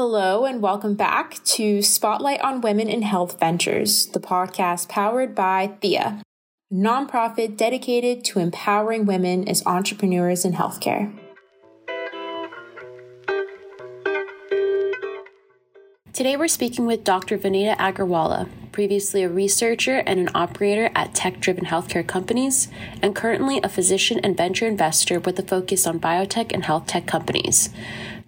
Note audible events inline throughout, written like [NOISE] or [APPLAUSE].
Hello, and welcome back to Spotlight on Women in Health Ventures, the podcast powered by Thea, a nonprofit dedicated to empowering women as entrepreneurs in healthcare. Today, we're speaking with Dr. Vineeta Agarwala, previously a researcher and an operator at tech driven healthcare companies, and currently a physician and venture investor with a focus on biotech and health tech companies.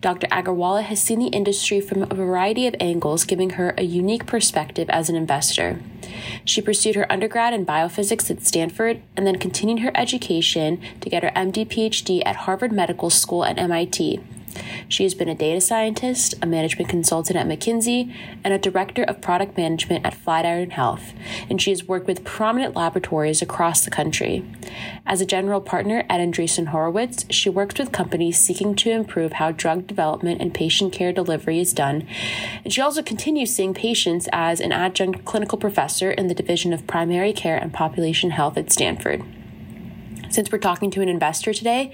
Dr. Agarwala has seen the industry from a variety of angles, giving her a unique perspective as an investor. She pursued her undergrad in biophysics at Stanford and then continued her education to get her MD PhD at Harvard Medical School and MIT. She has been a data scientist, a management consultant at McKinsey, and a director of product management at Flatiron Health, and she has worked with prominent laboratories across the country. As a general partner at Andreessen Horowitz, she works with companies seeking to improve how drug development and patient care delivery is done, and she also continues seeing patients as an adjunct clinical professor in the Division of Primary Care and Population Health at Stanford. Since we're talking to an investor today,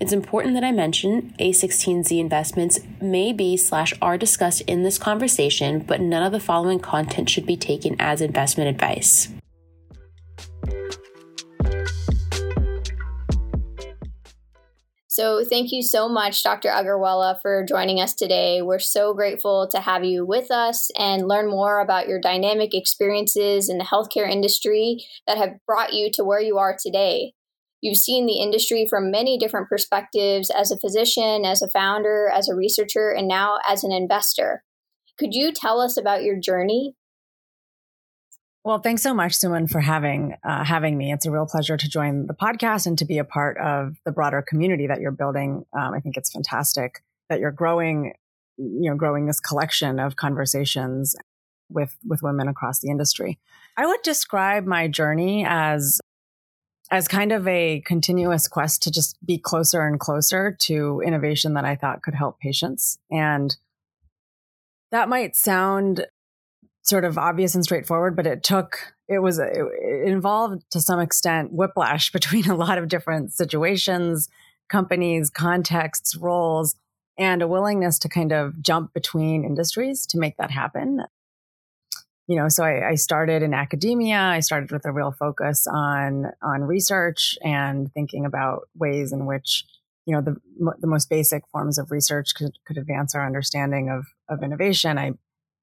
it's important that I mention A16Z investments may be slash are discussed in this conversation, but none of the following content should be taken as investment advice. So, thank you so much, Dr. Agarwala, for joining us today. We're so grateful to have you with us and learn more about your dynamic experiences in the healthcare industry that have brought you to where you are today. You've seen the industry from many different perspectives as a physician, as a founder, as a researcher, and now as an investor. Could you tell us about your journey? Well, thanks so much, Suman, for having uh, having me. It's a real pleasure to join the podcast and to be a part of the broader community that you're building. Um, I think it's fantastic that you're growing, you know, growing this collection of conversations with with women across the industry. I would describe my journey as as kind of a continuous quest to just be closer and closer to innovation that I thought could help patients. And that might sound sort of obvious and straightforward, but it took, it was, it, involved to some extent whiplash [LAUGHS] between a lot of different situations, companies, contexts, roles, and a willingness to kind of jump between industries to make that happen you know, so I, I, started in academia. I started with a real focus on on research and thinking about ways in which you know the the most basic forms of research could could advance our understanding of of innovation. I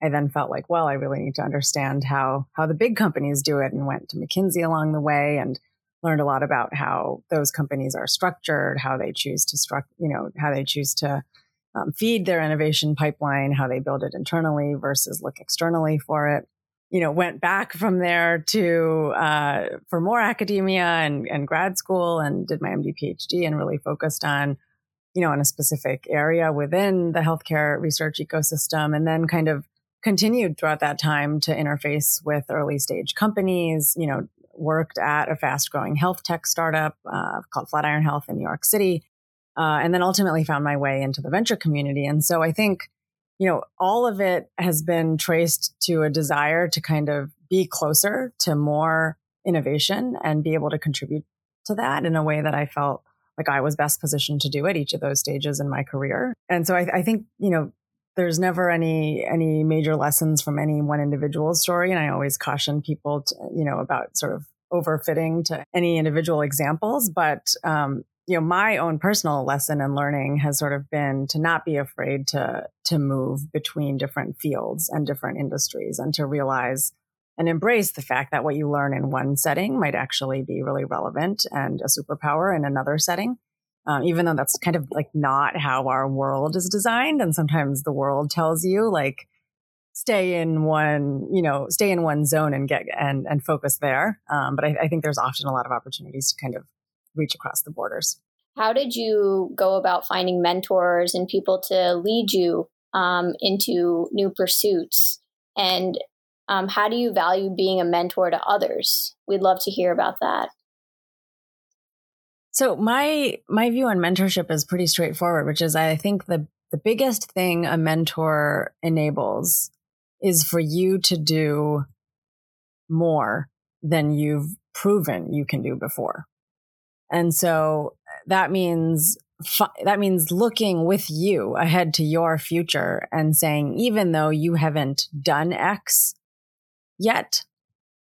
I then felt like, well, I really need to understand how how the big companies do it, and went to McKinsey along the way and learned a lot about how those companies are structured, how they choose to struct, you know, how they choose to um, feed their innovation pipeline, how they build it internally versus look externally for it. You know, went back from there to uh, for more academia and, and grad school, and did my MD PhD, and really focused on, you know, in a specific area within the healthcare research ecosystem, and then kind of continued throughout that time to interface with early stage companies. You know, worked at a fast growing health tech startup uh, called Flatiron Health in New York City uh, and then ultimately found my way into the venture community. And so I think, you know, all of it has been traced to a desire to kind of be closer to more innovation and be able to contribute to that in a way that I felt like I was best positioned to do at each of those stages in my career. And so I, I think, you know, there's never any any major lessons from any one individual story and i always caution people to, you know about sort of overfitting to any individual examples but um, you know my own personal lesson and learning has sort of been to not be afraid to to move between different fields and different industries and to realize and embrace the fact that what you learn in one setting might actually be really relevant and a superpower in another setting um, even though that's kind of like not how our world is designed. And sometimes the world tells you like stay in one you know stay in one zone and get and and focus there. Um, but I, I think there's often a lot of opportunities to kind of reach across the borders. How did you go about finding mentors and people to lead you um, into new pursuits? And um, how do you value being a mentor to others? We'd love to hear about that. So my my view on mentorship is pretty straightforward, which is I think the the biggest thing a mentor enables is for you to do more than you've proven you can do before. And so that means that means looking with you ahead to your future and saying, even though you haven't done X yet,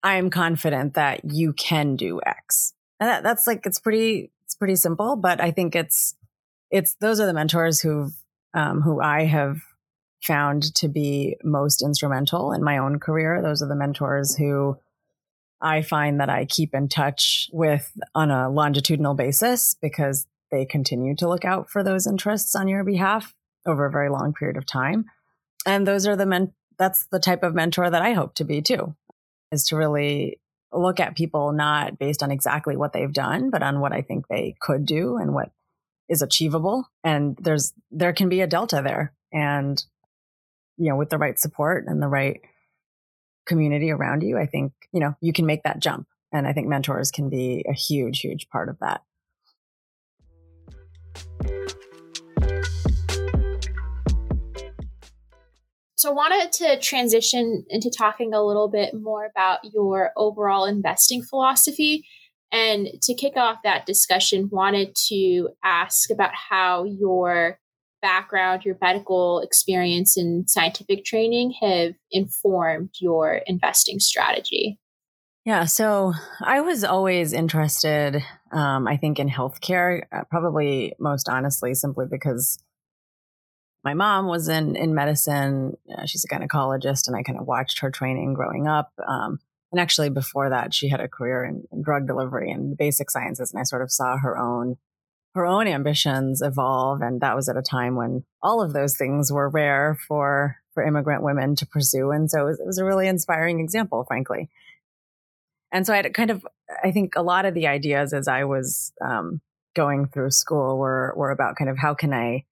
I'm confident that you can do X. And that, that's like, it's pretty, it's pretty simple, but I think it's, it's, those are the mentors who've, um, who I have found to be most instrumental in my own career. Those are the mentors who I find that I keep in touch with on a longitudinal basis because they continue to look out for those interests on your behalf over a very long period of time. And those are the men, that's the type of mentor that I hope to be too, is to really look at people not based on exactly what they've done, but on what I think they could do and what is achievable. And there's, there can be a delta there. And, you know, with the right support and the right community around you, I think, you know, you can make that jump. And I think mentors can be a huge, huge part of that. So, I wanted to transition into talking a little bit more about your overall investing philosophy. And to kick off that discussion, wanted to ask about how your background, your medical experience, and scientific training have informed your investing strategy. Yeah, so I was always interested, um, I think, in healthcare, uh, probably most honestly, simply because my mom was in in medicine. Uh, she's a gynecologist, and I kind of watched her training growing up. Um, and actually, before that, she had a career in, in, drug delivery and basic sciences, and I sort of saw her own her own ambitions evolve. And that was at a time when all of those things were rare for for immigrant women to pursue, and so it was, it was a really inspiring example, frankly. And so I had kind of, I think a lot of the ideas as I was um, going through school were were about kind of how can I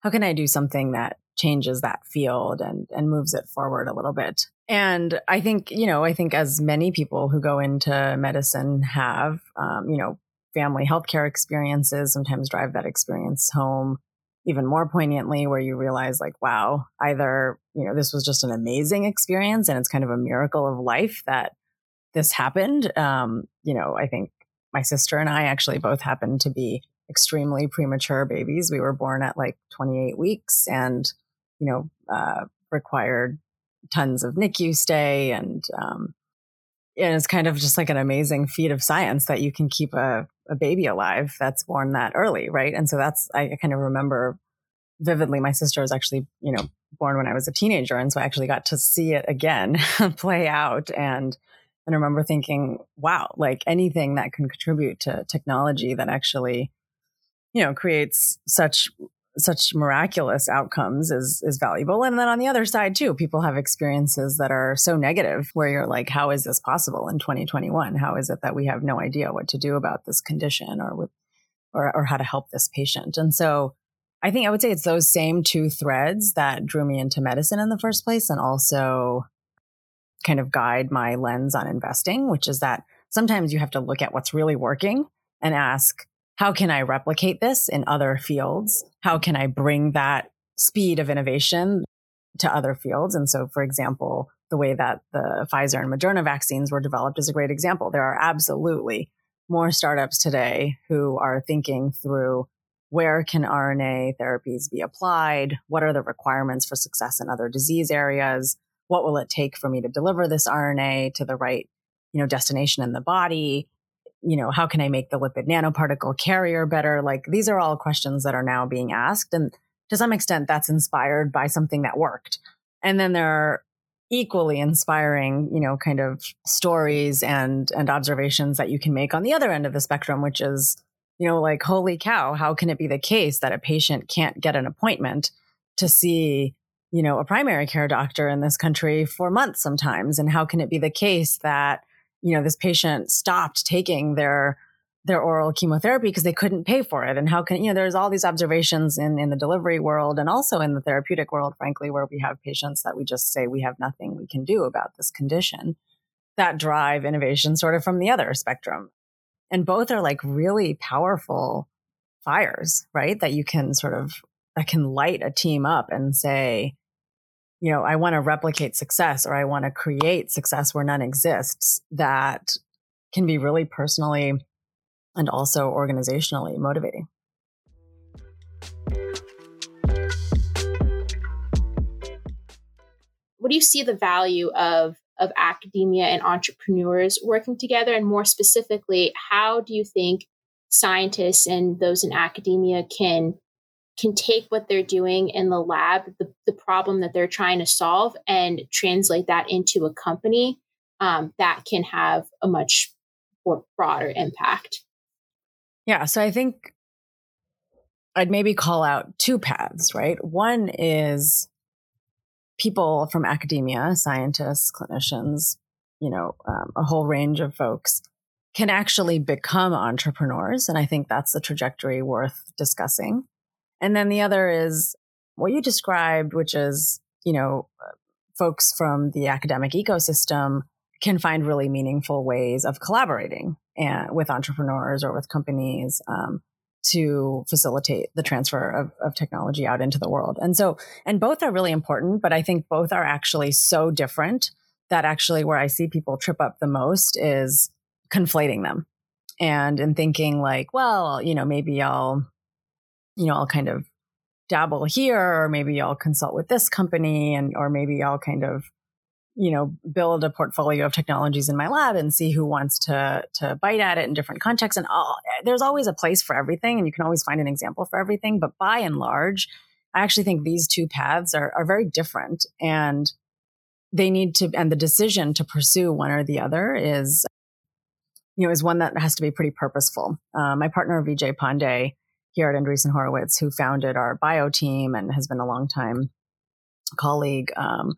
how can I do something that changes that field and and moves it forward a little bit. And I think, you know, I think as many people who go into medicine have, um, you know, family healthcare experiences sometimes drive that experience home even more poignantly where you realize like, wow, either, you know, this was just an amazing experience and it's kind of a miracle of life that this happened. Um, you know, I think my sister and I actually both happened to be extremely premature babies. We were born at like 28 weeks and, you know, uh, required tons of NICU stay. And, um, and it's kind of just like an amazing feat of science that you can keep a, a baby alive that's born that early. Right. And so that's, I kind of remember vividly, my sister was actually, you know, born when I was a teenager. And so I actually got to see it again [LAUGHS] play out. And, and I remember thinking, wow, like anything that can contribute to technology that actually you know creates such such miraculous outcomes is is valuable. And then on the other side too people have experiences that are so negative where you're like how is this possible in 2021 how is it that we have no idea what to do about this condition or with or, or how to help this patient? And so i think i would say it's those same two threads that drew me into medicine in the first place and also kind of guide my lens on investing which is that sometimes you have to look at what's really working and ask how can I replicate this in other fields? How can I bring that speed of innovation to other fields? And so, for example, the way that the Pfizer and Moderna vaccines were developed is a great example. There are absolutely more startups today who are thinking through where can RNA therapies be applied? What are the requirements for success in other disease areas? What will it take for me to deliver this RNA to the right, you know, destination in the body? You know, how can I make the lipid nanoparticle carrier better? Like these are all questions that are now being asked. And to some extent, that's inspired by something that worked. And then there are equally inspiring, you know, kind of stories and, and observations that you can make on the other end of the spectrum, which is, you know, like, holy cow, how can it be the case that a patient can't get an appointment to see, you know, a primary care doctor in this country for months sometimes? And how can it be the case that, you know, this patient stopped taking their their oral chemotherapy because they couldn't pay for it. And how can, you know, there's all these observations in, in the delivery world and also in the therapeutic world, frankly, where we have patients that we just say we have nothing we can do about this condition that drive innovation sort of from the other spectrum. And both are like really powerful fires, right? That you can sort of, that can light a team up and say, you know, I want to replicate success or I want to create success where none exists that can be really personally and also organizationally motivating. What do you see the value of of academia and entrepreneurs working together and more specifically, how do you think scientists and those in academia can can take what they're doing in the lab, the, the problem that they're trying to solve, and translate that into a company um, that can have a much more broader impact. Yeah. So I think I'd maybe call out two paths, right? One is people from academia, scientists, clinicians, you know, um, a whole range of folks can actually become entrepreneurs. And I think that's the trajectory worth discussing. And then the other is what you described, which is, you know, folks from the academic ecosystem can find really meaningful ways of collaborating and, with entrepreneurs or with companies. Um, to facilitate the transfer of, of technology out into the world. And so, and both are really important, but I think both are actually so different that actually where I see people trip up the most is conflating them and in thinking like, well, you know, maybe I'll, you know, I'll kind of dabble here or maybe I'll consult with this company and or maybe I'll kind of you know build a portfolio of technologies in my lab and see who wants to to bite at it in different contexts. And all, there's always a place for everything and you can always find an example for everything but by and large i actually think these two paths are, are very different and they need to and the decision to pursue one or the other is you know is one that has to be pretty purposeful. Uh, my partner vijay Pande here at andreessen horowitz who founded our bio team and has been a long time colleague um,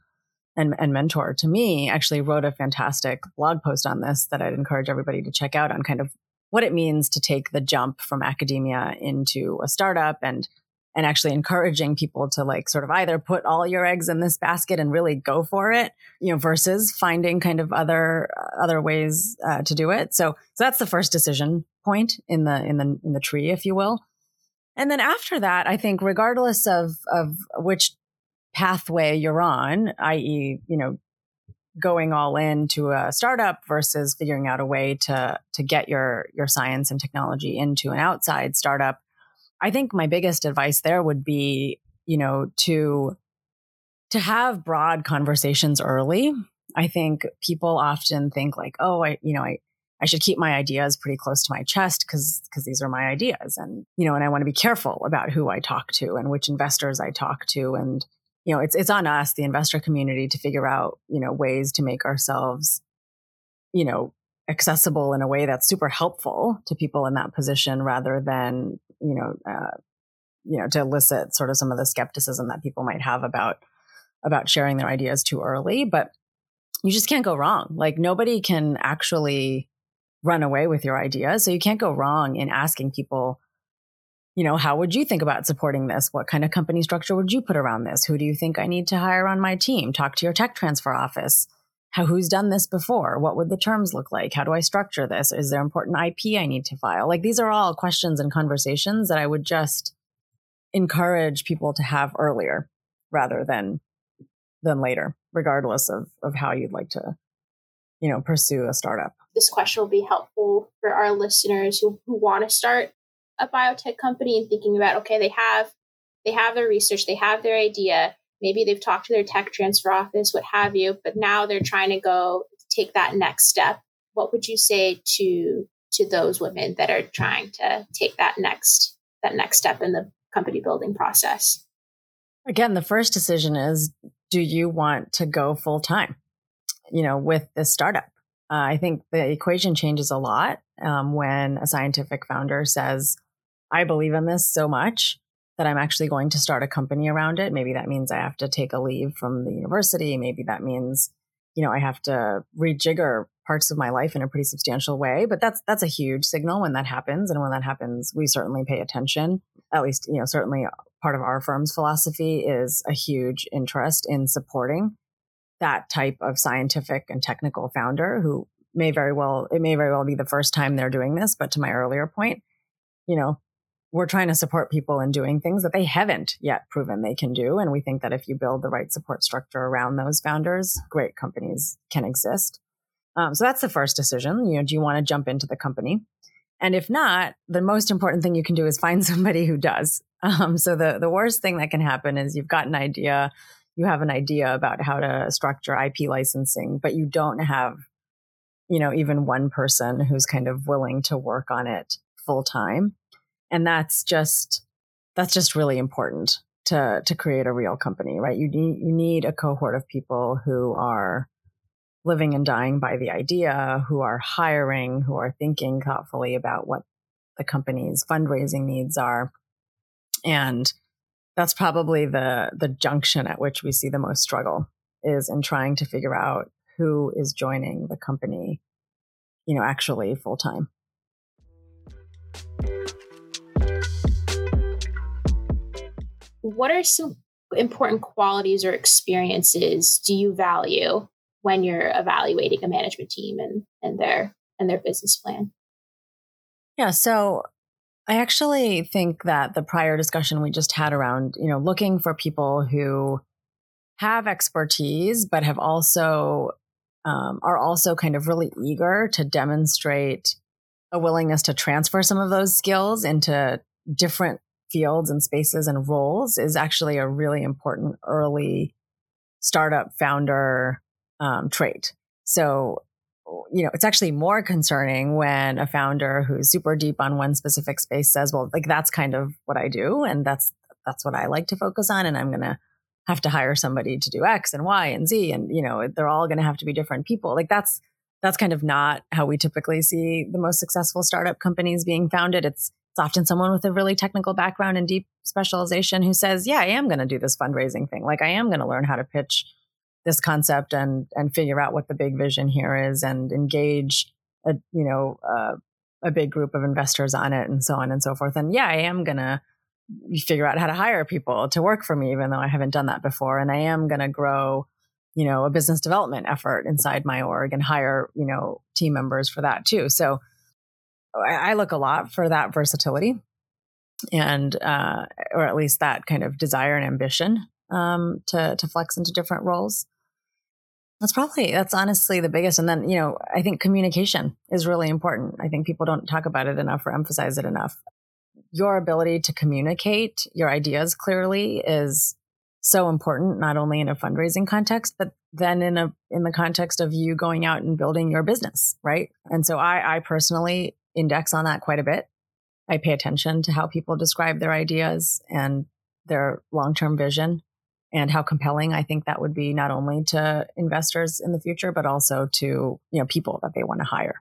and, and mentor to me actually wrote a fantastic blog post on this that I'd encourage everybody to check out on kind of what it means to take the jump from academia into a startup and and actually encouraging people to like sort of either put all your eggs in this basket and really go for it you know versus finding kind of other uh, other ways uh, to do it. So so that's the first decision point in the in the in the tree if you will and then after that i think regardless of of which pathway you're on, i.e., you know, going all in to a startup versus figuring out a way to to get your your science and technology into an outside startup. I think my biggest advice there would be, you know, to to have broad conversations early. I think people often think like, oh, I, you know, I, I should keep my ideas pretty close to my chest because because these are my ideas and you know and I want to be careful about who I talk to and which investors I talk to and you know, it's it's on us, the investor community, to figure out, you know, ways to make ourselves, you know, accessible in a way that's super helpful to people in that position, rather than, you know, uh, you know, to elicit sort of some of the skepticism that people might have about about sharing their ideas too early. But you just can't go wrong. Like nobody can actually run away with your ideas, so you can't go wrong in asking people you know, how would you think about supporting this? What kind of company structure would you put around this? Who do you think I need to hire on my team? Talk to your tech transfer office. How, who's done this before? What would the terms look like? How do I structure this? Is there important IP I need to file? Like these are all questions and conversations that I would just encourage people to have earlier rather than than later, regardless of of how you'd like to, you know, pursue a startup. This question will be helpful for our listeners who, who want to start a biotech company and thinking about okay they have they have their research they have their idea maybe they've talked to their tech transfer office what have you but now they're trying to go take that next step. What would you say to to those women that are trying to take that next that next step in the company building process? Again the first decision is do you want to go full time you know with this startup uh, i think the equation changes a lot um, when a scientific founder says I believe in this so much that I'm actually going to start a company around it. Maybe that means I have to take a leave from the university. Maybe that means, you know, I have to rejigger parts of my life in a pretty substantial way. But that's that's a huge signal when that happens. And when that happens, we certainly pay attention. At least, you know, certainly part of our firm's philosophy is a huge interest in supporting that type of scientific and technical founder who may very well it may very well be the first time they're doing this. But to my earlier point, you know, we're trying to support people in doing things that they haven't yet proven they can do. And we think that if you build the right support structure around those founders, great companies can exist. Um, so that's the first decision. You know, do you want to jump into the company? And if not, the most important thing you can do is find [LAUGHS] somebody who does. Um, so the the worst thing that can happen is you've got an idea, you have an idea about how to structure IP licensing, but you don't have, you know, even one person who's kind of willing to work on it full time. And that's just, that's just really important to, to create a real company, right? You need, you need a cohort of people who are living and dying by the idea, who are hiring, who are thinking thoughtfully about what the company's fundraising needs are. And that's probably the the junction at which we see the most struggle is in trying to figure out who is joining the company, you know, actually full time. What are some important qualities or experiences do you value when you're evaluating a management team and, and their and their business plan? Yeah, so I actually think that the prior discussion we just had around, you know, looking for people who have expertise, but have also, um, are also kind of really eager to demonstrate a willingness to transfer some of those skills into different fields and spaces and roles is actually a really important early startup founder um, trait. So you know, it's actually more concerning when a founder who's super deep on one specific space says, well, like that's kind of what I do. And that's, that's what I like to focus on. And I'm going to have to hire somebody to do X and Y and Z. And, you know, they're all going to have to be different people. Like that's, that's kind of not how we typically see the most successful startup companies being founded. It's, it's often someone with a really technical background and deep specialization who says, yeah, I am going to do this fundraising thing. Like I am going to learn how to pitch this concept and and figure out what the big vision here is and engage a you know uh, a big group of investors on it and so on and so forth. And yeah i am gonna figure out how to hire people to work for me even though i haven't done that before. And i am gonna grow you know a business development effort inside my org and hire you know team members for that too. So i, I look a lot for that versatility and uh, or at least that kind of desire and ambition um, to to flex into different roles that's probably, that's honestly the biggest. And then, you know, I think communication is really important. I think people don't talk about it enough or emphasize it enough. Your ability to communicate your ideas clearly is so important, not only in a fundraising context, but then in a, in the context of you going out and building your business. Right. And so I, I personally index on that quite a bit. I pay attention to how people describe their ideas and their long-term vision and how compelling I think that would be not only to investors in the future, but also to, you know, people that they want to hire.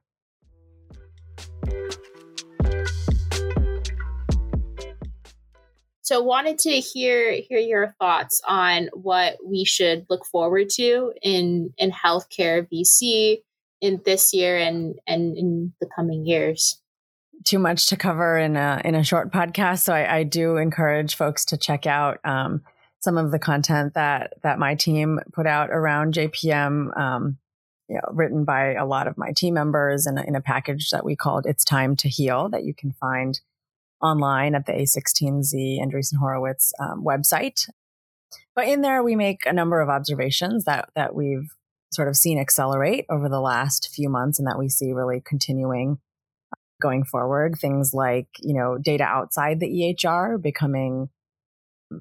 So wanted to hear hear your thoughts on what we should look forward to in in healthcare VC in this year and and in the coming years. Too much to cover in a in a short podcast, so I, I do encourage folks to check out um, some of the content that that my team put out around JPM, um, you know, written by a lot of my team members in a, in a package that we called "It's Time to Heal" that you can find online at the A16Z Andreessen Horowitz um, website. But in there, we make a number of observations that that we've sort of seen accelerate over the last few months, and that we see really continuing going forward. Things like you know data outside the EHR becoming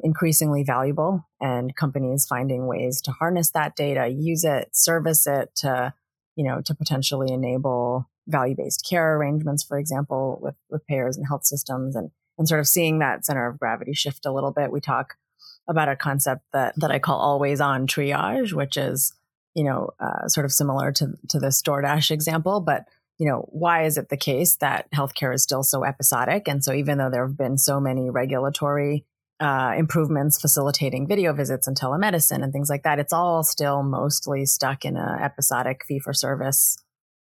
increasingly valuable and companies finding ways to harness that data, use it, service it to, you know, to potentially enable value-based care arrangements, for example, with, with payers and health systems and, and sort of seeing that center of gravity shift a little bit. We talk about a concept that, that I call always on triage, which is, you know, uh, sort of similar to, to this DoorDash example, but you know, why is it the case that healthcare is still so episodic? And so even though there have been so many regulatory uh, improvements facilitating video visits and telemedicine and things like that, it's all still mostly stuck in a episodic fee for service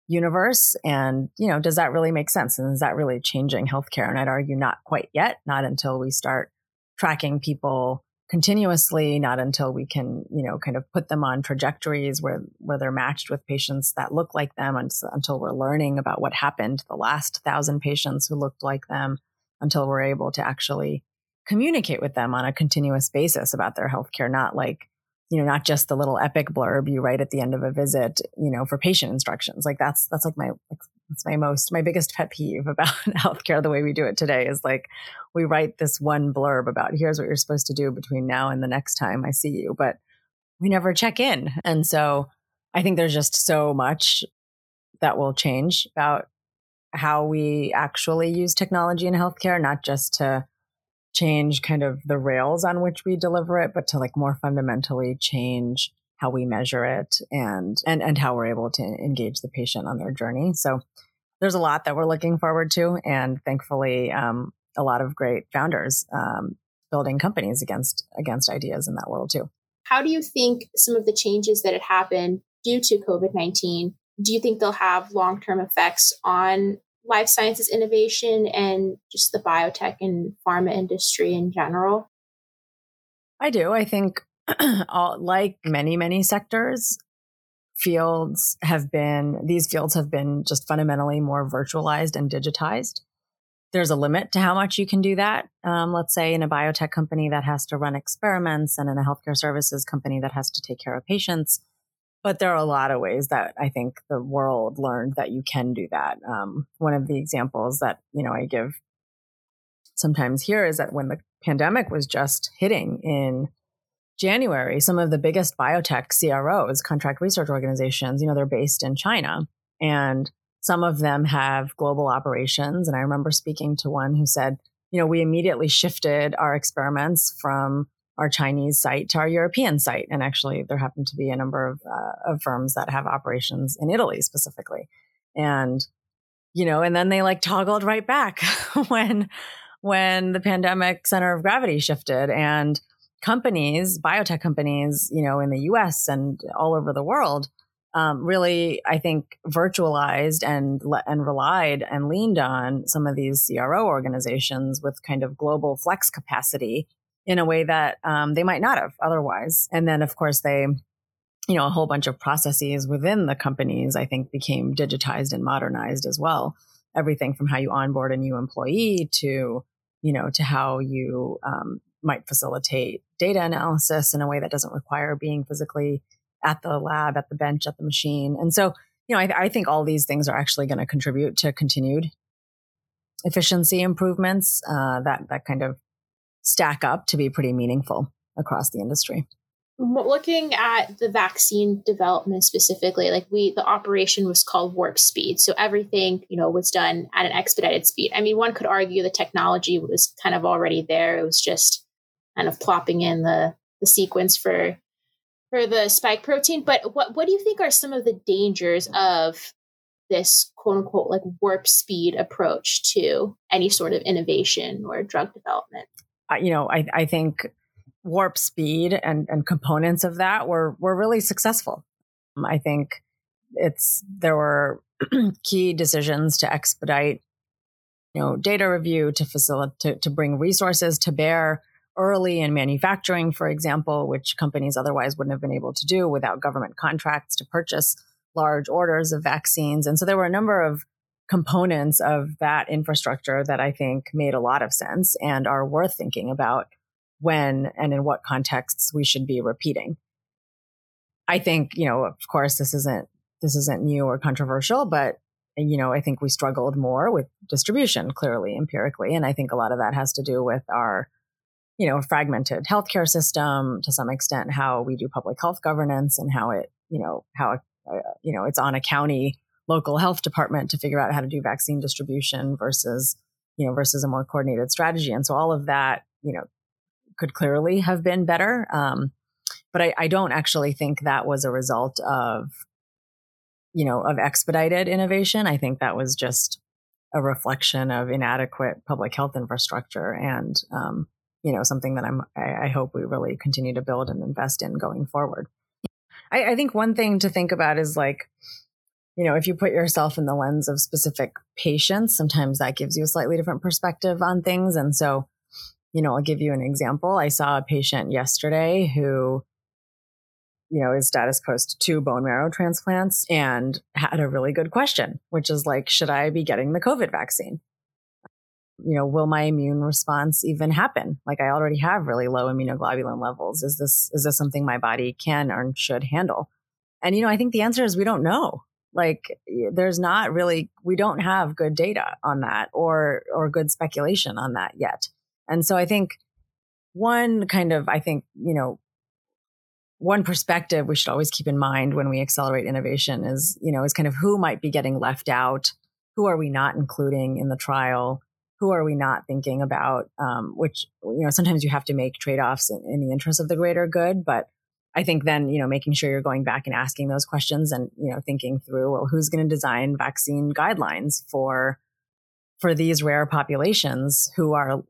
universe. And, you know, does that really make sense? And is that really changing healthcare? And I'd argue not quite yet, not until we start tracking people continuously, not until we can, you know, kind of put them on trajectories where, where they're matched with patients that look like them until we're learning about what happened to the last thousand patients who looked like them, until we're able to actually communicate with them on a continuous basis about their healthcare, not like, you know, not just the little epic blurb you write at the end of a visit, you know, for patient instructions. Like that's, that's like my, that's my most, my biggest pet peeve about [LAUGHS] healthcare the way we do it today is like we write this one blurb about here's what you're supposed to do between now and the next time I see you. But we never check in. And so I think there's just so much that will change about how we actually use technology in healthcare, not just to change kind of the rails on which we deliver it, but to like more fundamentally change how we measure it and and and how we're able to engage the patient on their journey. So there's a lot that we're looking forward to, and thankfully, um, a lot of great founders um, building companies against against ideas in that world too. How do you think some of the changes that had happened due to COVID nineteen? Do you think they'll have long term effects on life sciences innovation and just the biotech and pharma industry in general? I do. I think, [CLEARS THROAT] all, like many, many sectors, fields have been, these fields have been just fundamentally more virtualized and digitized. There's a limit to how much you can do that. Um, let's say in a biotech company that has to run experiments and in a healthcare services company that has to take care of patients but there are a lot of ways that I think the world learned that you can do that. Um, one of the examples that you know I give sometimes here is that when the pandemic was just hitting in January, some of the biggest biotech CROs, contract research organizations, you know, they're based in China, and some of them have global operations. And I remember speaking to one who said, you know, we immediately shifted our experiments from our Chinese site to our European site. And actually, there happen to be a number of, uh, of firms that have operations in Italy specifically. And, you know, and then they like toggled right back [LAUGHS] when, when the pandemic center of gravity shifted and companies, biotech companies, you know, in the US and all over the world, um, really, I think, virtualized and and relied and leaned on some of these CRO organizations with kind of global flex capacity in a way that um, they might not have otherwise. And then, of course, they, you know, a whole bunch of processes within the companies, I think, became digitized and modernized as well. Everything from how you onboard a new employee to, you know, to how you um, might facilitate data analysis in a way that doesn't require being physically at the lab, at the bench, at the machine. And so, you know, I, I think all these things are actually going to contribute to continued efficiency improvements uh, that that kind of stack up to be pretty meaningful across the industry. Looking at the vaccine development specifically, like we, the operation was called warp speed. So everything, you know, was done at an expedited speed. I mean, one could argue the technology was kind of already there. It was just kind of plopping in the, the sequence for for the spike protein. But what what do you think are some of the dangers of this quote unquote like warp speed approach to any sort of innovation or drug development? You know, I, I think warp speed and, and components of that were, were really successful. Um, I think it's, there were [CLEARS THROAT] key decisions to expedite, you know, data review to facilitate, to, to bring resources to bear early in manufacturing, for example, which companies otherwise wouldn't have been able to do without government contracts to purchase large orders of vaccines. And so there were a number of components of that infrastructure that I think made a lot of sense and are worth thinking about when and in what contexts we should be repeating. I think, you know, of course, this isn't this isn't new or controversial, but you know, I think we struggled more with distribution clearly empirically, and I think a lot of that has to do with our you know fragmented healthcare system to some extent, how we do public health governance and how it you know how uh, you know it's on a county local health department to figure out how to do vaccine distribution versus, you know, versus a more coordinated strategy. And so all of that, you know, could clearly have been better. Um, but I, I don't actually think that was a result of, you know, of expedited innovation. I think that was just a reflection of inadequate public health infrastructure and, um, you know, something that I'm, I, I, hope we really continue to build and invest in going forward. I, I think one thing to think about is like, you know, if you put yourself in the lens of specific patients, sometimes that gives you a slightly different perspective on things. And so, you know, I'll give you an example. I saw a patient yesterday who, you know, is status post two bone marrow transplants and had a really good question, which is like, should I be getting the COVID vaccine? You know, will my immune response even happen? Like I already have really low immunoglobulin levels. Is this, is this something my body can or should handle? And, you know, I think the answer is we don't know like there's not really we don't have good data on that or or good speculation on that yet. And so i think one kind of i think you know one perspective we should always keep in mind when we accelerate innovation is, you know, is kind of who might be getting left out, who are we not including in the trial, who are we not thinking about, um, which, you know, sometimes you have to make trade offs in, in the interest of the greater good. But I think then, you know, making sure you're going back and asking those questions and, you know, thinking through, well, who's going to design vaccine guidelines for, for these rare populations who are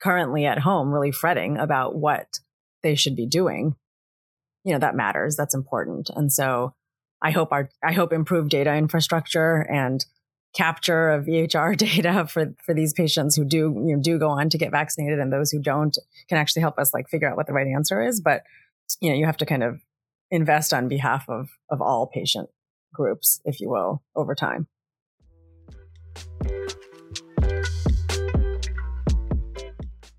currently at home really fretting about what they should be doing you know, that matters. That's important. And so I hope our, I hope improved data infrastructure and capture of EHR [LAUGHS] data for, for these patients who do, you know, do go on to get vaccinated and those who don't can actually help us like figure out what the right answer is. But, you know, you have to kind of invest on behalf of, of all patient groups, if you will, over time.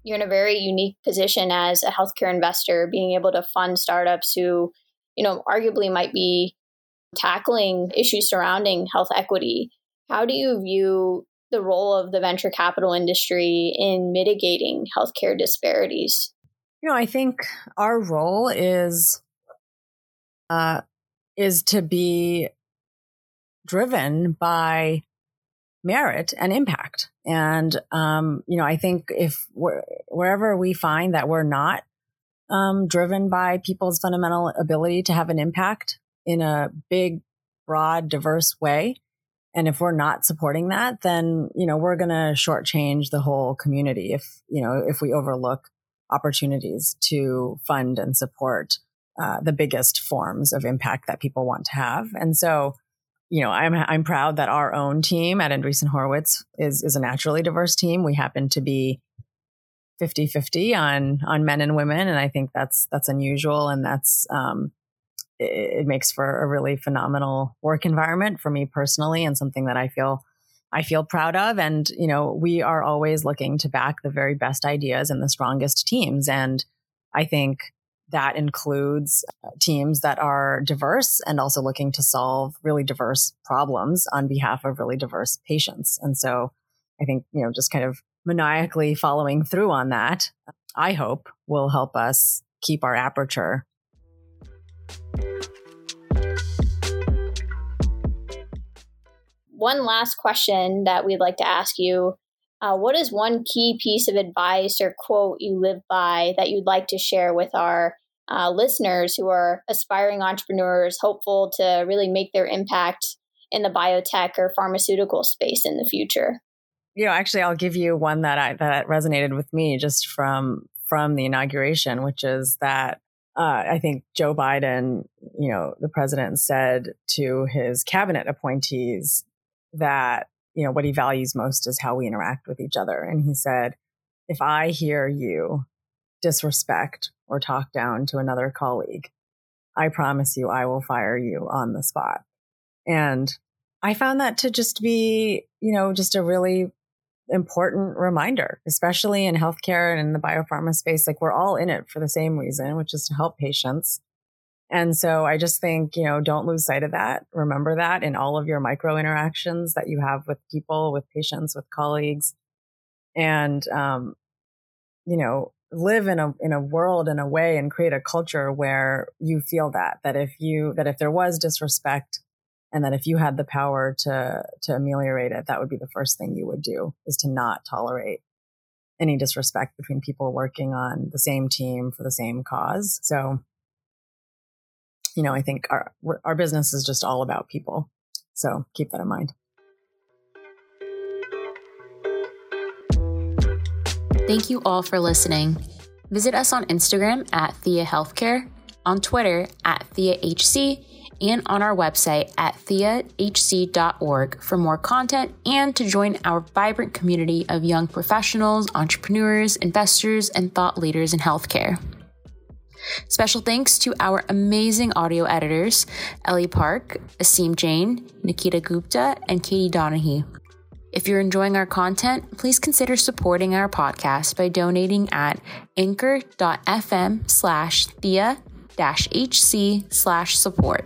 you're in a very unique position as a healthcare investor, being able to fund startups who, you know, arguably might be tackling issues surrounding health equity. How do you view the role of the venture capital industry in mitigating healthcare disparities? You know, I think our role is uh, is to be driven by merit and impact. And, um, you know, I think if wherever we find that we're not um, driven by people's fundamental ability to have an impact in a big, broad, diverse way, and if we're not supporting that, then, you know, we're going to shortchange the whole community if, you know, if we overlook opportunities to fund and support uh, the biggest forms of impact that people want to have. And so, you know, I'm I'm proud that our own team at Andreessen Horowitz is is a naturally diverse team. We happen to be 50-50 on on men and women, and I think that's that's unusual, and that's um, it, it makes for a really phenomenal work environment for me personally, and something that I feel I feel proud of. And you know, we are always looking to back the very best ideas and the strongest teams, and I think that includes uh, teams that are diverse and also looking to solve really diverse problems on behalf of really diverse patients. And so I think, you know, just kind of maniacally following through on that, I hope will help us keep our aperture. One last question that we'd like to ask you. Uh, what is one key piece of advice or quote you live by that you'd like to share with our uh, listeners who are aspiring entrepreneurs, hopeful to really make their impact in the biotech or pharmaceutical space in the future? You know, actually, I'll give you one that I that resonated with me just from from the inauguration, which is that uh, I think Joe Biden, you know, the president said to his cabinet appointees that you know what he values most is how we interact with each other, and he said, "If I hear you disrespect or talk down to another colleague, I promise you I will fire you on the spot. And I found that to just be, you know, just a really important reminder, especially in healthcare and in the biopharma space. Like we're all in it for the same reason, which is to help patients. And so I just think, you know, don't lose sight of that. Remember that in all of your micro interactions that you have with people, with patients, with colleagues. And, um, you know, live in a in a world in a way and create a culture where you feel that that if you that if there was disrespect and that if you had the power to to ameliorate it that would be the first thing you would do is to not tolerate any disrespect between people working on the same team for the same cause so you know i think our our business is just all about people so keep that in mind Thank you all for listening. Visit us on Instagram at Thea Healthcare, on Twitter at TheaHC, and on our website at theahc.org for more content and to join our vibrant community of young professionals, entrepreneurs, investors, and thought leaders in healthcare. Special thanks to our amazing audio editors, Ellie Park, Asim Jain, Nikita Gupta, and Katie Donahue. If you're enjoying our content, please consider supporting our podcast by donating at anchor.fm slash thea hc slash support.